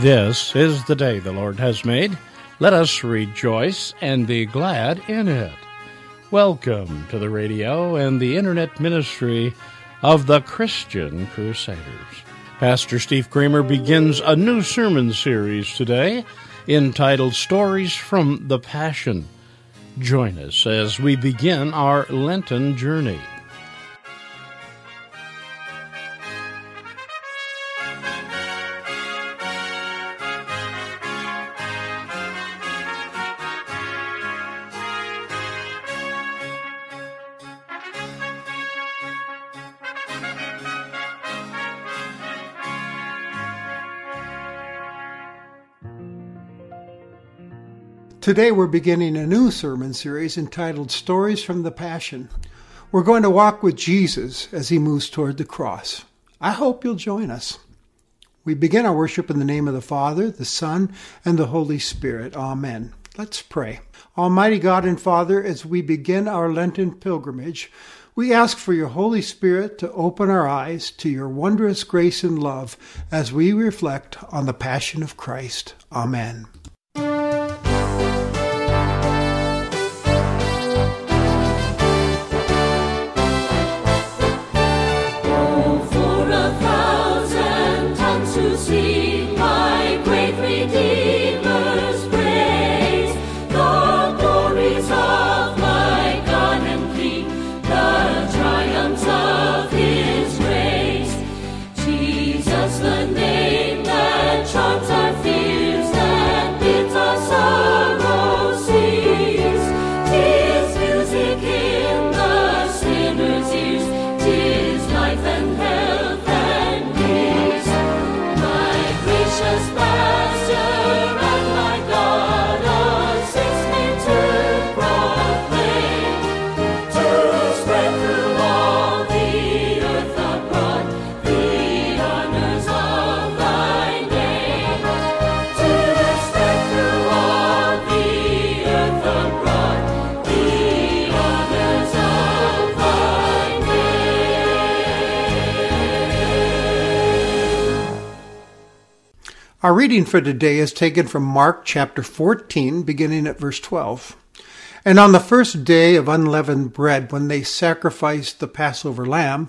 This is the day the Lord has made. Let us rejoice and be glad in it. Welcome to the radio and the internet ministry of the Christian Crusaders. Pastor Steve Kramer begins a new sermon series today entitled Stories from the Passion. Join us as we begin our Lenten journey. Today we're beginning a new sermon series entitled Stories from the Passion. We're going to walk with Jesus as he moves toward the cross. I hope you'll join us. We begin our worship in the name of the Father, the Son, and the Holy Spirit. Amen. Let's pray. Almighty God and Father, as we begin our Lenten pilgrimage, we ask for your Holy Spirit to open our eyes to your wondrous grace and love as we reflect on the passion of Christ. Amen. Our reading for today is taken from Mark chapter 14, beginning at verse 12. And on the first day of unleavened bread, when they sacrificed the Passover lamb,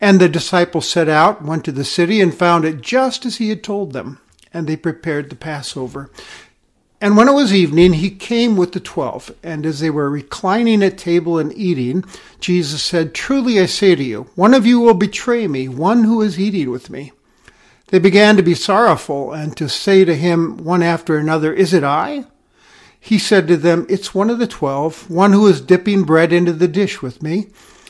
And the disciples set out, went to the city, and found it just as he had told them. And they prepared the Passover. And when it was evening, he came with the twelve. And as they were reclining at table and eating, Jesus said, Truly I say to you, one of you will betray me, one who is eating with me. They began to be sorrowful and to say to him one after another, Is it I? He said to them, It's one of the twelve, one who is dipping bread into the dish with me.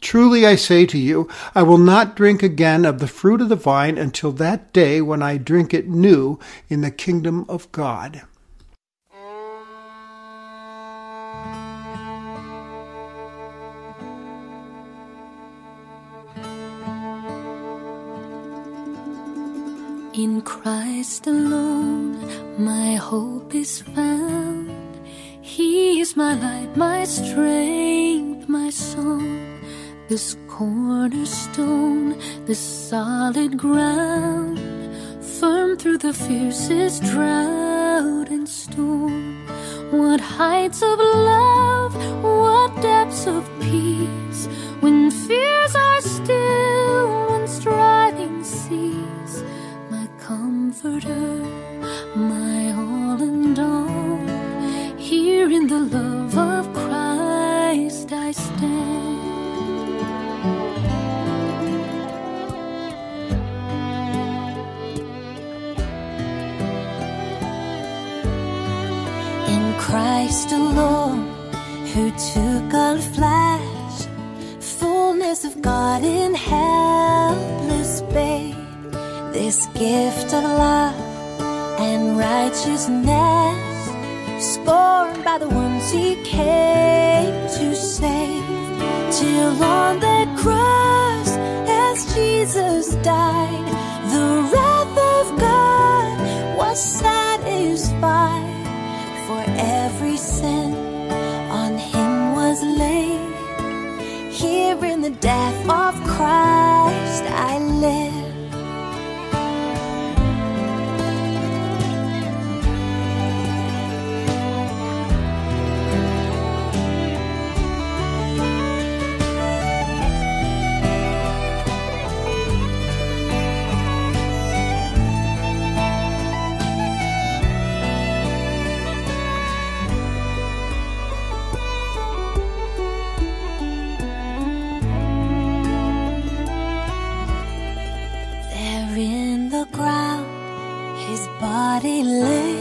Truly I say to you, I will not drink again of the fruit of the vine until that day when I drink it new in the kingdom of God. In Christ alone, my hope is found. He is my light, my strength, my song. This cornerstone, this solid ground, firm through the fiercest drought and storm. What heights of love, what depths of alone, who took on flesh, fullness of God in helpless babe. This gift of love and righteousness, scorned by the ones he came to save, till on that cross, as Jesus died, the wrath of God was satisfied every sin on him was laid. Here in the death of Christ I live. Body lay,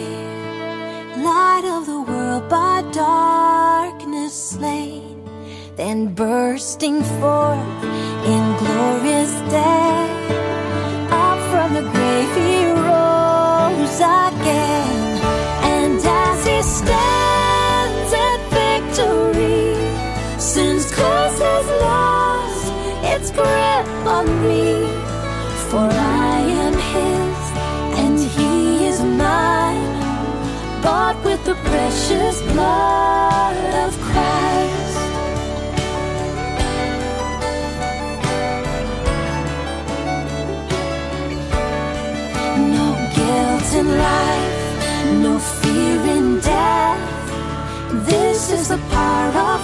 light of the world by darkness slain, then bursting forth in glorious day, up from the grave he rose again, and as he stands the precious blood of Christ. No guilt in life, no fear in death. This is the power of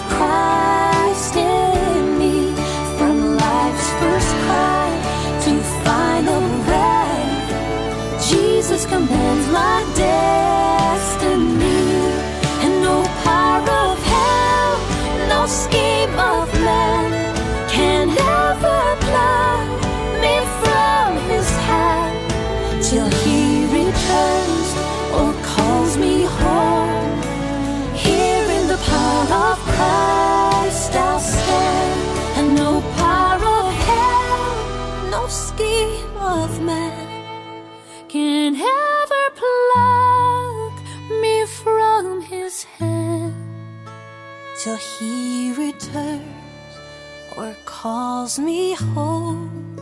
calls me home.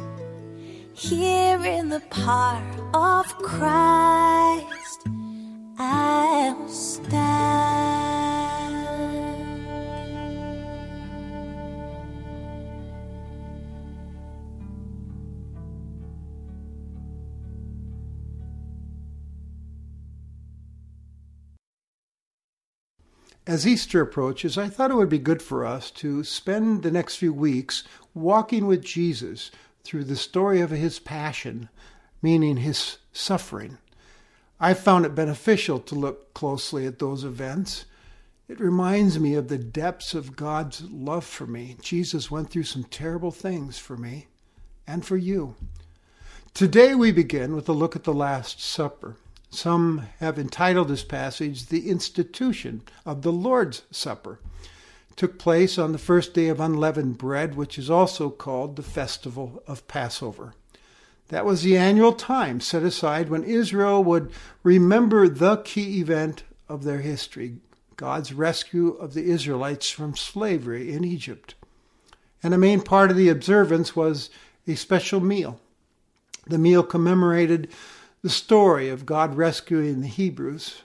Here in the power of Christ, As Easter approaches, I thought it would be good for us to spend the next few weeks walking with Jesus through the story of his passion, meaning his suffering. I found it beneficial to look closely at those events. It reminds me of the depths of God's love for me. Jesus went through some terrible things for me and for you. Today we begin with a look at the Last Supper. Some have entitled this passage The Institution of the Lord's Supper. It took place on the first day of unleavened bread, which is also called the Festival of Passover. That was the annual time set aside when Israel would remember the key event of their history God's rescue of the Israelites from slavery in Egypt. And a main part of the observance was a special meal. The meal commemorated the story of God rescuing the Hebrews.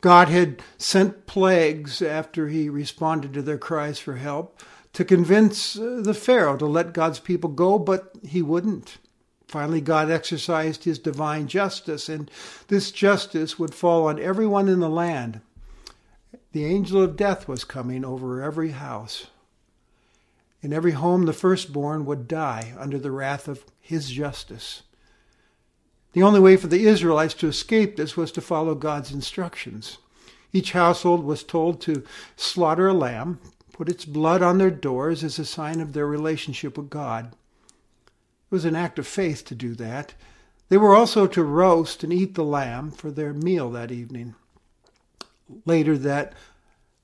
God had sent plagues after he responded to their cries for help to convince uh, the Pharaoh to let God's people go, but he wouldn't. Finally, God exercised his divine justice, and this justice would fall on everyone in the land. The angel of death was coming over every house. In every home, the firstborn would die under the wrath of his justice. The only way for the Israelites to escape this was to follow God's instructions. Each household was told to slaughter a lamb, put its blood on their doors as a sign of their relationship with God. It was an act of faith to do that. They were also to roast and eat the lamb for their meal that evening. Later that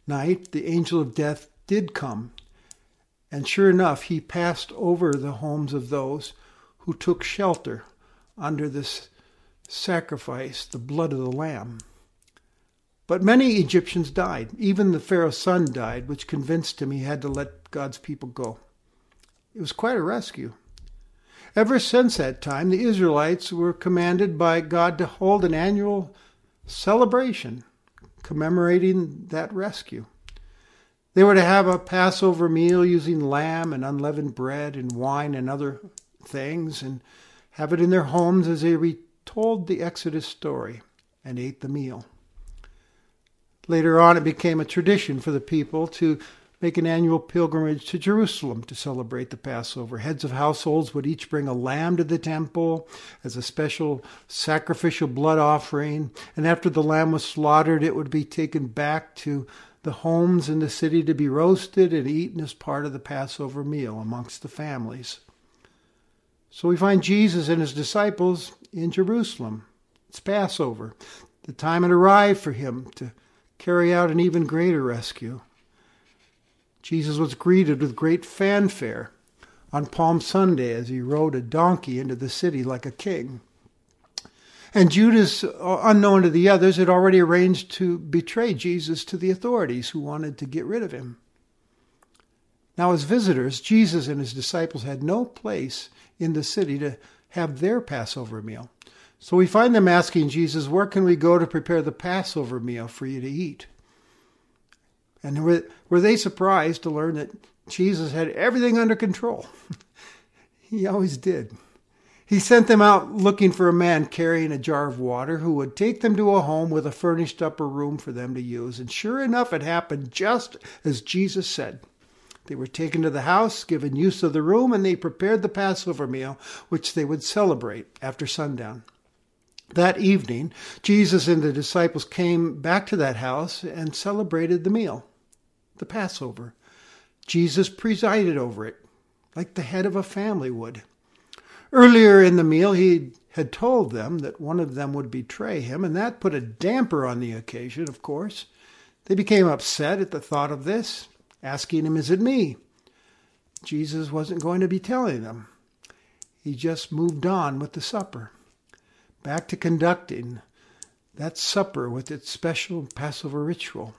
night, the angel of death did come. And sure enough, he passed over the homes of those who took shelter under this sacrifice, the blood of the Lamb. But many Egyptians died. Even the Pharaoh's son died, which convinced him he had to let God's people go. It was quite a rescue. Ever since that time, the Israelites were commanded by God to hold an annual celebration commemorating that rescue. They were to have a Passover meal using lamb and unleavened bread and wine and other things and have it in their homes as they retold the Exodus story and ate the meal. Later on, it became a tradition for the people to make an annual pilgrimage to Jerusalem to celebrate the Passover. Heads of households would each bring a lamb to the temple as a special sacrificial blood offering, and after the lamb was slaughtered, it would be taken back to the homes in the city to be roasted and eaten as part of the Passover meal amongst the families. So we find Jesus and his disciples in Jerusalem. It's Passover. The time had arrived for him to carry out an even greater rescue. Jesus was greeted with great fanfare on Palm Sunday as he rode a donkey into the city like a king. And Judas, uh, unknown to the others, had already arranged to betray Jesus to the authorities who wanted to get rid of him. Now, as visitors, Jesus and his disciples had no place in the city to have their Passover meal. So we find them asking Jesus, Where can we go to prepare the Passover meal for you to eat? And were, were they surprised to learn that Jesus had everything under control? he always did. He sent them out looking for a man carrying a jar of water who would take them to a home with a furnished upper room for them to use. And sure enough, it happened just as Jesus said. They were taken to the house, given use of the room, and they prepared the Passover meal, which they would celebrate after sundown. That evening, Jesus and the disciples came back to that house and celebrated the meal the Passover. Jesus presided over it, like the head of a family would. Earlier in the meal, he had told them that one of them would betray him, and that put a damper on the occasion, of course. They became upset at the thought of this, asking him, Is it me? Jesus wasn't going to be telling them. He just moved on with the supper, back to conducting that supper with its special Passover ritual.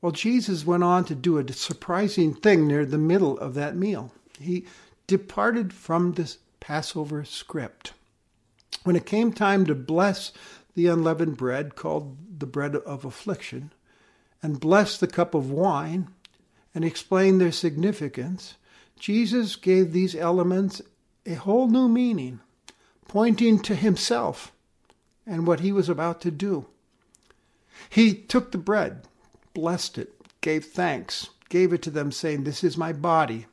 Well, Jesus went on to do a surprising thing near the middle of that meal. He departed from the Passover script. When it came time to bless the unleavened bread, called the bread of affliction, and bless the cup of wine, and explain their significance, Jesus gave these elements a whole new meaning, pointing to himself and what he was about to do. He took the bread, blessed it, gave thanks, gave it to them, saying, This is my body.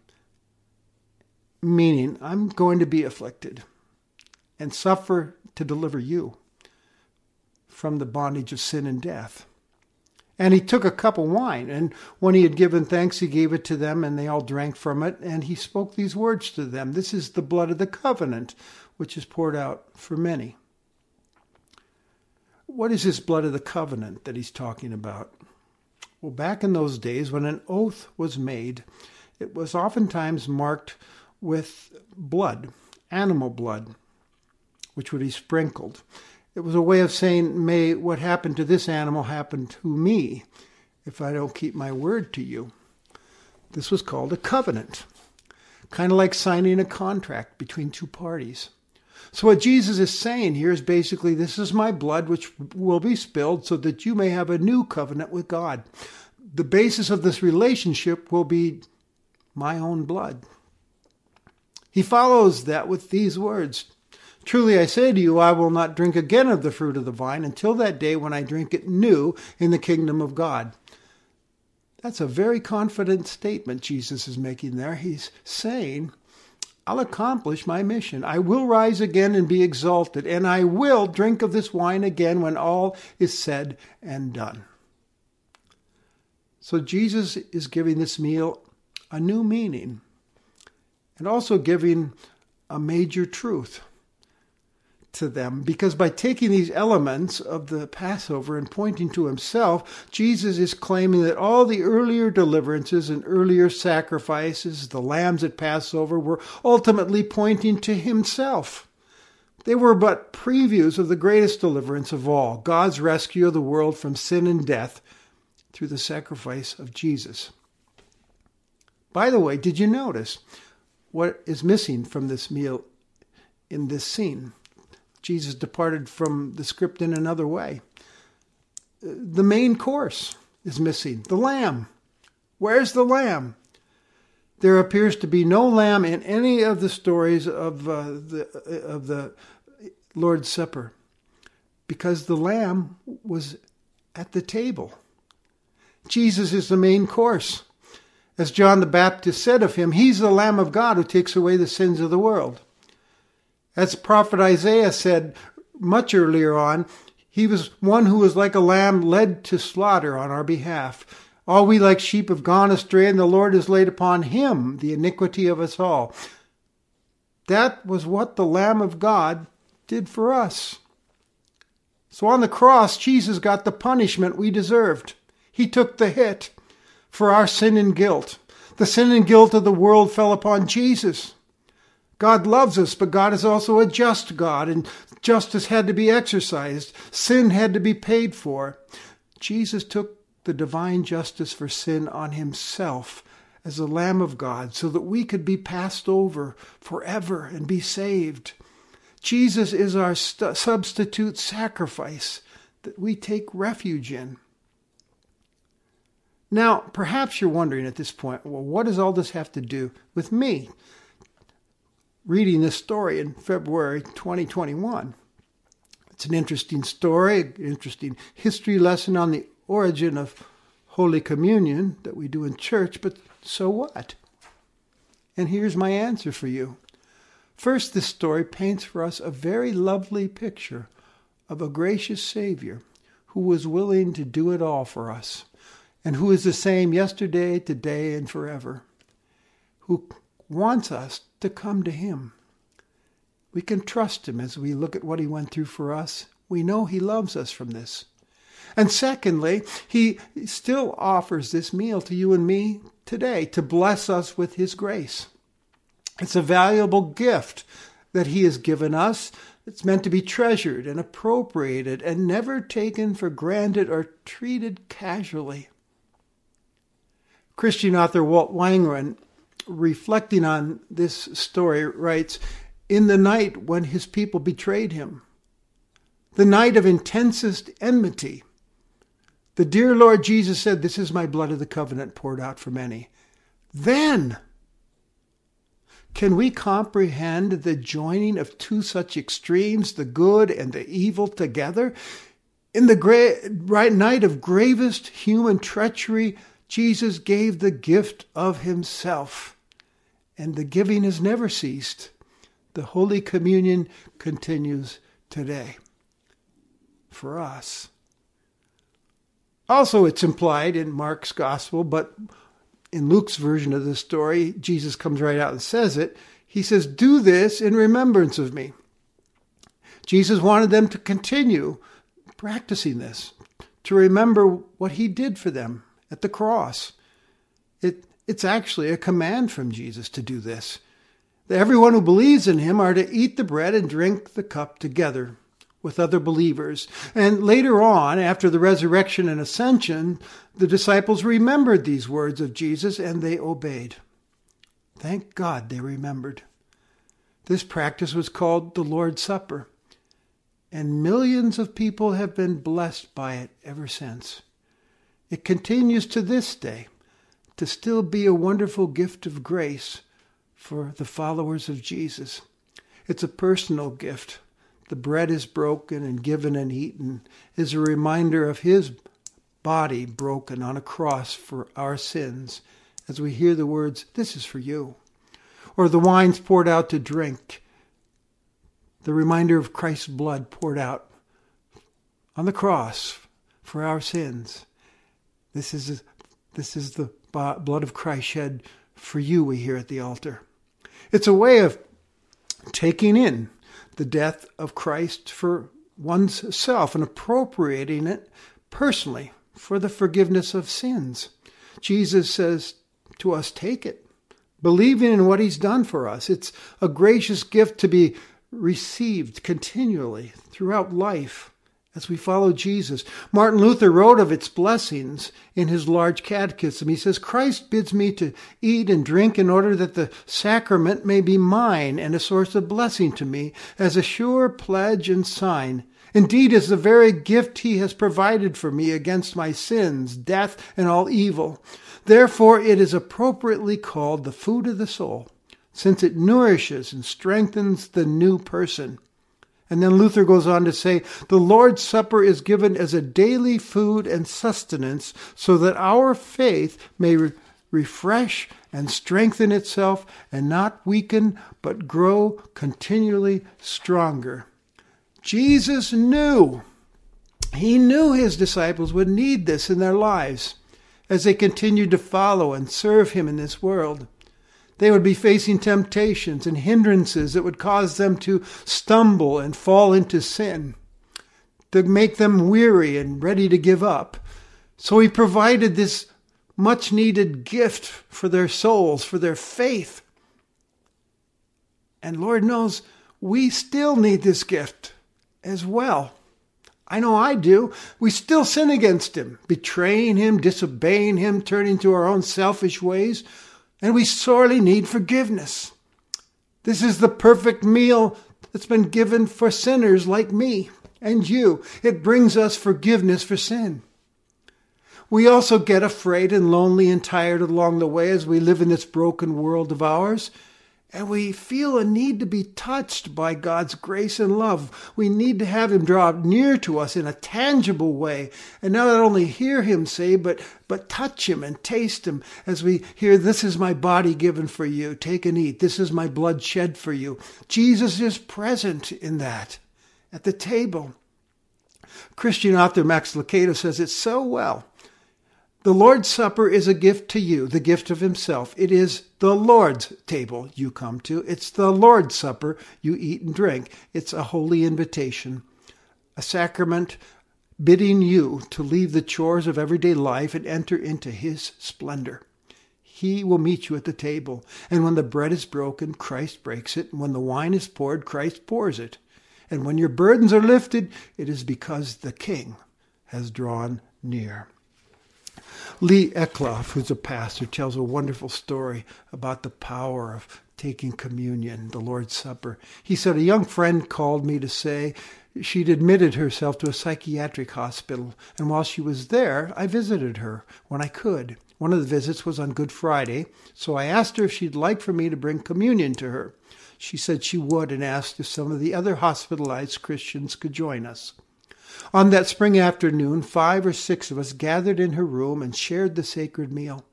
Meaning, I'm going to be afflicted and suffer to deliver you from the bondage of sin and death. And he took a cup of wine, and when he had given thanks, he gave it to them, and they all drank from it. And he spoke these words to them This is the blood of the covenant, which is poured out for many. What is this blood of the covenant that he's talking about? Well, back in those days, when an oath was made, it was oftentimes marked with blood, animal blood, which would be sprinkled. It was a way of saying, May what happened to this animal happen to me if I don't keep my word to you. This was called a covenant, kind of like signing a contract between two parties. So, what Jesus is saying here is basically this is my blood which will be spilled so that you may have a new covenant with God. The basis of this relationship will be my own blood. He follows that with these words Truly I say to you, I will not drink again of the fruit of the vine until that day when I drink it new in the kingdom of God. That's a very confident statement Jesus is making there. He's saying, I'll accomplish my mission. I will rise again and be exalted, and I will drink of this wine again when all is said and done. So Jesus is giving this meal a new meaning and also giving a major truth. To them because by taking these elements of the Passover and pointing to himself, Jesus is claiming that all the earlier deliverances and earlier sacrifices, the lambs at Passover, were ultimately pointing to himself. They were but previews of the greatest deliverance of all God's rescue of the world from sin and death through the sacrifice of Jesus. By the way, did you notice what is missing from this meal in this scene? Jesus departed from the script in another way. The main course is missing the lamb. Where's the lamb? There appears to be no lamb in any of the stories of uh, the of the Lord's Supper, because the lamb was at the table. Jesus is the main course. As John the Baptist said of him, he's the Lamb of God who takes away the sins of the world. As prophet Isaiah said much earlier on, he was one who was like a lamb led to slaughter on our behalf. All we like sheep have gone astray, and the Lord has laid upon him the iniquity of us all. That was what the Lamb of God did for us. So on the cross, Jesus got the punishment we deserved. He took the hit for our sin and guilt. The sin and guilt of the world fell upon Jesus. God loves us, but God is also a just God, and justice had to be exercised. Sin had to be paid for. Jesus took the divine justice for sin on himself as the Lamb of God so that we could be passed over forever and be saved. Jesus is our st- substitute sacrifice that we take refuge in. Now, perhaps you're wondering at this point, well, what does all this have to do with me reading this story in February 2021? It's an interesting story, interesting history lesson on the origin of Holy Communion that we do in church, but so what? And here's my answer for you. First, this story paints for us a very lovely picture of a gracious Savior who was willing to do it all for us and who is the same yesterday, today, and forever, who wants us to come to Him. We can trust Him as we look at what He went through for us. We know He loves us from this. And secondly, He still offers this meal to you and me today to bless us with His grace. It's a valuable gift that He has given us. It's meant to be treasured and appropriated and never taken for granted or treated casually. Christian author Walt Wangerin, reflecting on this story, writes In the night when his people betrayed him, the night of intensest enmity, the dear Lord Jesus said, This is my blood of the covenant poured out for many. Then, can we comprehend the joining of two such extremes, the good and the evil, together? In the night of gravest human treachery, Jesus gave the gift of himself, and the giving has never ceased. The Holy Communion continues today for us. Also, it's implied in Mark's Gospel, but in Luke's version of the story, Jesus comes right out and says it. He says, Do this in remembrance of me. Jesus wanted them to continue practicing this, to remember what he did for them at the cross. It, it's actually a command from Jesus to do this. That Everyone who believes in him are to eat the bread and drink the cup together with other believers. And later on, after the resurrection and ascension, the disciples remembered these words of Jesus and they obeyed. Thank God they remembered. This practice was called the Lord's Supper, and millions of people have been blessed by it ever since. It continues to this day to still be a wonderful gift of grace for the followers of Jesus. It's a personal gift. The bread is broken and given and eaten is a reminder of his body broken on a cross for our sins as we hear the words, This is for you. Or the wine's poured out to drink, the reminder of Christ's blood poured out on the cross for our sins. This is, this is the blood of Christ shed for you, we hear at the altar. It's a way of taking in the death of Christ for one's self and appropriating it personally for the forgiveness of sins. Jesus says to us, take it, believing in what he's done for us. It's a gracious gift to be received continually throughout life as we follow Jesus. Martin Luther wrote of its blessings in his large catechism. He says, Christ bids me to eat and drink in order that the sacrament may be mine and a source of blessing to me as a sure pledge and sign. Indeed, as the very gift he has provided for me against my sins, death, and all evil. Therefore, it is appropriately called the food of the soul since it nourishes and strengthens the new person. And then Luther goes on to say, the Lord's Supper is given as a daily food and sustenance so that our faith may re- refresh and strengthen itself and not weaken, but grow continually stronger. Jesus knew, he knew his disciples would need this in their lives as they continued to follow and serve him in this world. They would be facing temptations and hindrances that would cause them to stumble and fall into sin, to make them weary and ready to give up. So he provided this much needed gift for their souls, for their faith. And Lord knows we still need this gift as well. I know I do. We still sin against him, betraying him, disobeying him, turning to our own selfish ways and we sorely need forgiveness. This is the perfect meal that's been given for sinners like me and you. It brings us forgiveness for sin. We also get afraid and lonely and tired along the way as we live in this broken world of ours. And we feel a need to be touched by God's grace and love. We need to have Him draw near to us in a tangible way and not only hear Him say, but, but touch Him and taste Him as we hear, This is my body given for you. Take and eat. This is my blood shed for you. Jesus is present in that at the table. Christian author Max Lucado says it so well. The Lord's Supper is a gift to you, the gift of Himself. It is the Lord's table you come to. It's the Lord's Supper you eat and drink. It's a holy invitation, a sacrament bidding you to leave the chores of everyday life and enter into His splendor. He will meet you at the table. And when the bread is broken, Christ breaks it. And when the wine is poured, Christ pours it. And when your burdens are lifted, it is because the King has drawn near. Lee Eclov, who's a pastor, tells a wonderful story about the power of taking communion, the Lord's Supper. He said, A young friend called me to say she'd admitted herself to a psychiatric hospital, and while she was there, I visited her when I could. One of the visits was on Good Friday, so I asked her if she'd like for me to bring communion to her. She said she would and asked if some of the other hospitalized Christians could join us. On that spring afternoon, five or six of us gathered in her room and shared the sacred meal.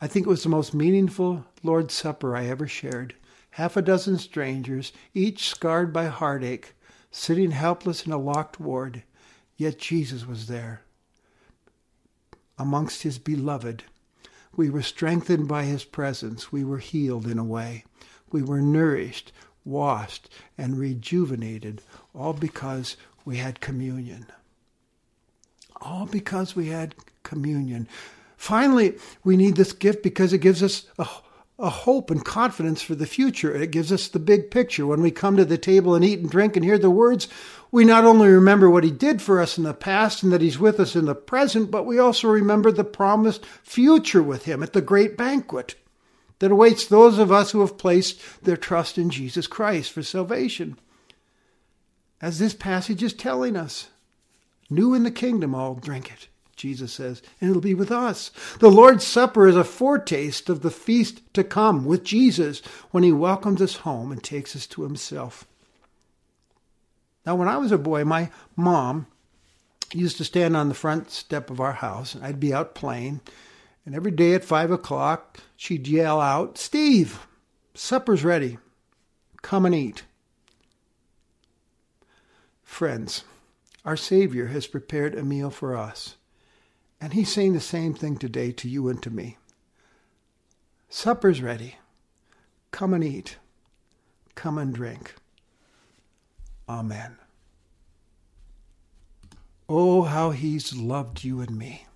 I think it was the most meaningful Lord's Supper I ever shared. Half a dozen strangers, each scarred by heartache, sitting helpless in a locked ward, yet Jesus was there. Amongst his beloved, we were strengthened by his presence. We were healed in a way. We were nourished, washed, and rejuvenated, all because we had communion. All because we had communion. Finally, we need this gift because it gives us a, a hope and confidence for the future. It gives us the big picture. When we come to the table and eat and drink and hear the words, we not only remember what he did for us in the past and that he's with us in the present, but we also remember the promised future with him at the great banquet that awaits those of us who have placed their trust in Jesus Christ for salvation as this passage is telling us. New in the kingdom, I'll drink it, Jesus says, and it'll be with us. The Lord's Supper is a foretaste of the feast to come with Jesus when he welcomes us home and takes us to himself. Now, when I was a boy, my mom used to stand on the front step of our house, and I'd be out playing. And every day at five o'clock, she'd yell out, Steve, supper's ready. Come and eat. Friends, our Savior has prepared a meal for us, and He's saying the same thing today to you and to me. Supper's ready. Come and eat. Come and drink. Amen. Oh, how he's loved you and me.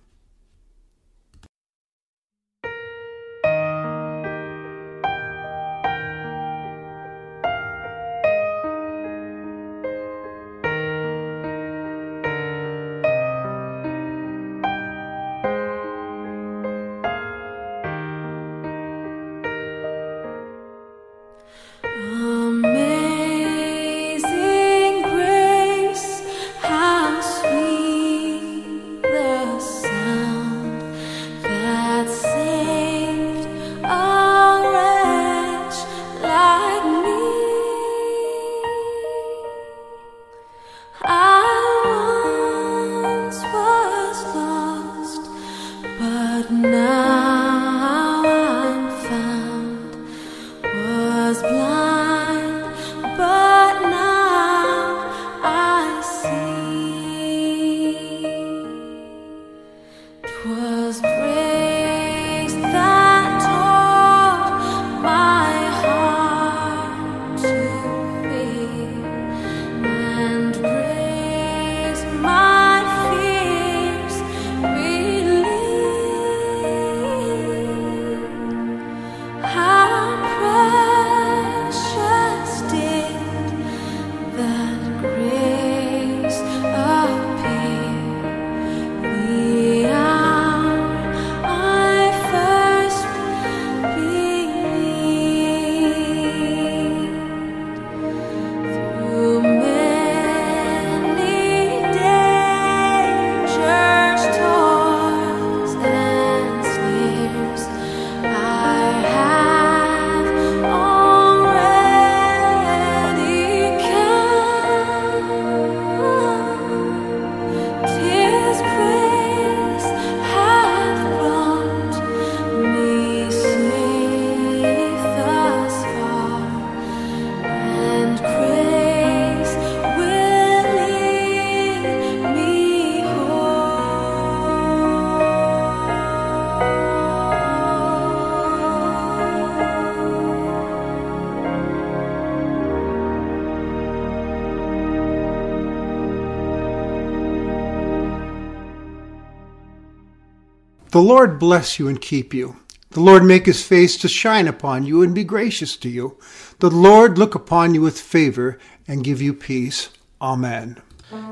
The Lord bless you and keep you. The Lord make his face to shine upon you and be gracious to you. The Lord look upon you with favor and give you peace. Amen.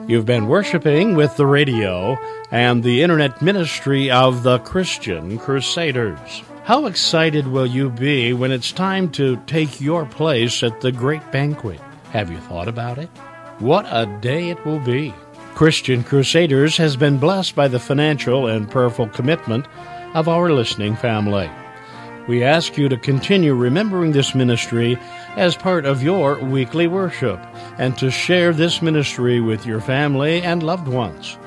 You've been worshiping with the radio and the internet ministry of the Christian Crusaders. How excited will you be when it's time to take your place at the great banquet? Have you thought about it? What a day it will be. Christian Crusaders has been blessed by the financial and prayerful commitment of our listening family. We ask you to continue remembering this ministry as part of your weekly worship and to share this ministry with your family and loved ones.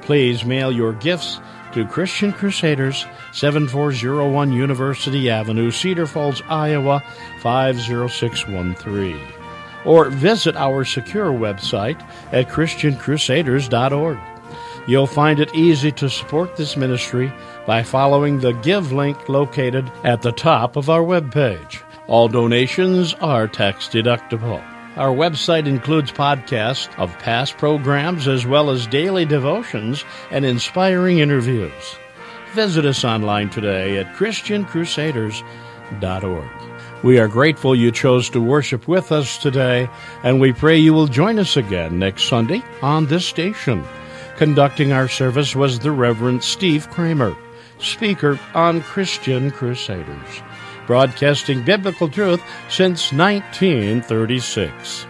Please mail your gifts to Christian Crusaders, 7401 University Avenue, Cedar Falls, Iowa 50613. Or visit our secure website at ChristianCrusaders.org. You'll find it easy to support this ministry by following the Give link located at the top of our webpage. All donations are tax deductible. Our website includes podcasts of past programs as well as daily devotions and inspiring interviews. Visit us online today at ChristianCrusaders.org. We are grateful you chose to worship with us today, and we pray you will join us again next Sunday on this station. Conducting our service was the Reverend Steve Kramer, speaker on Christian Crusaders, broadcasting biblical truth since 1936.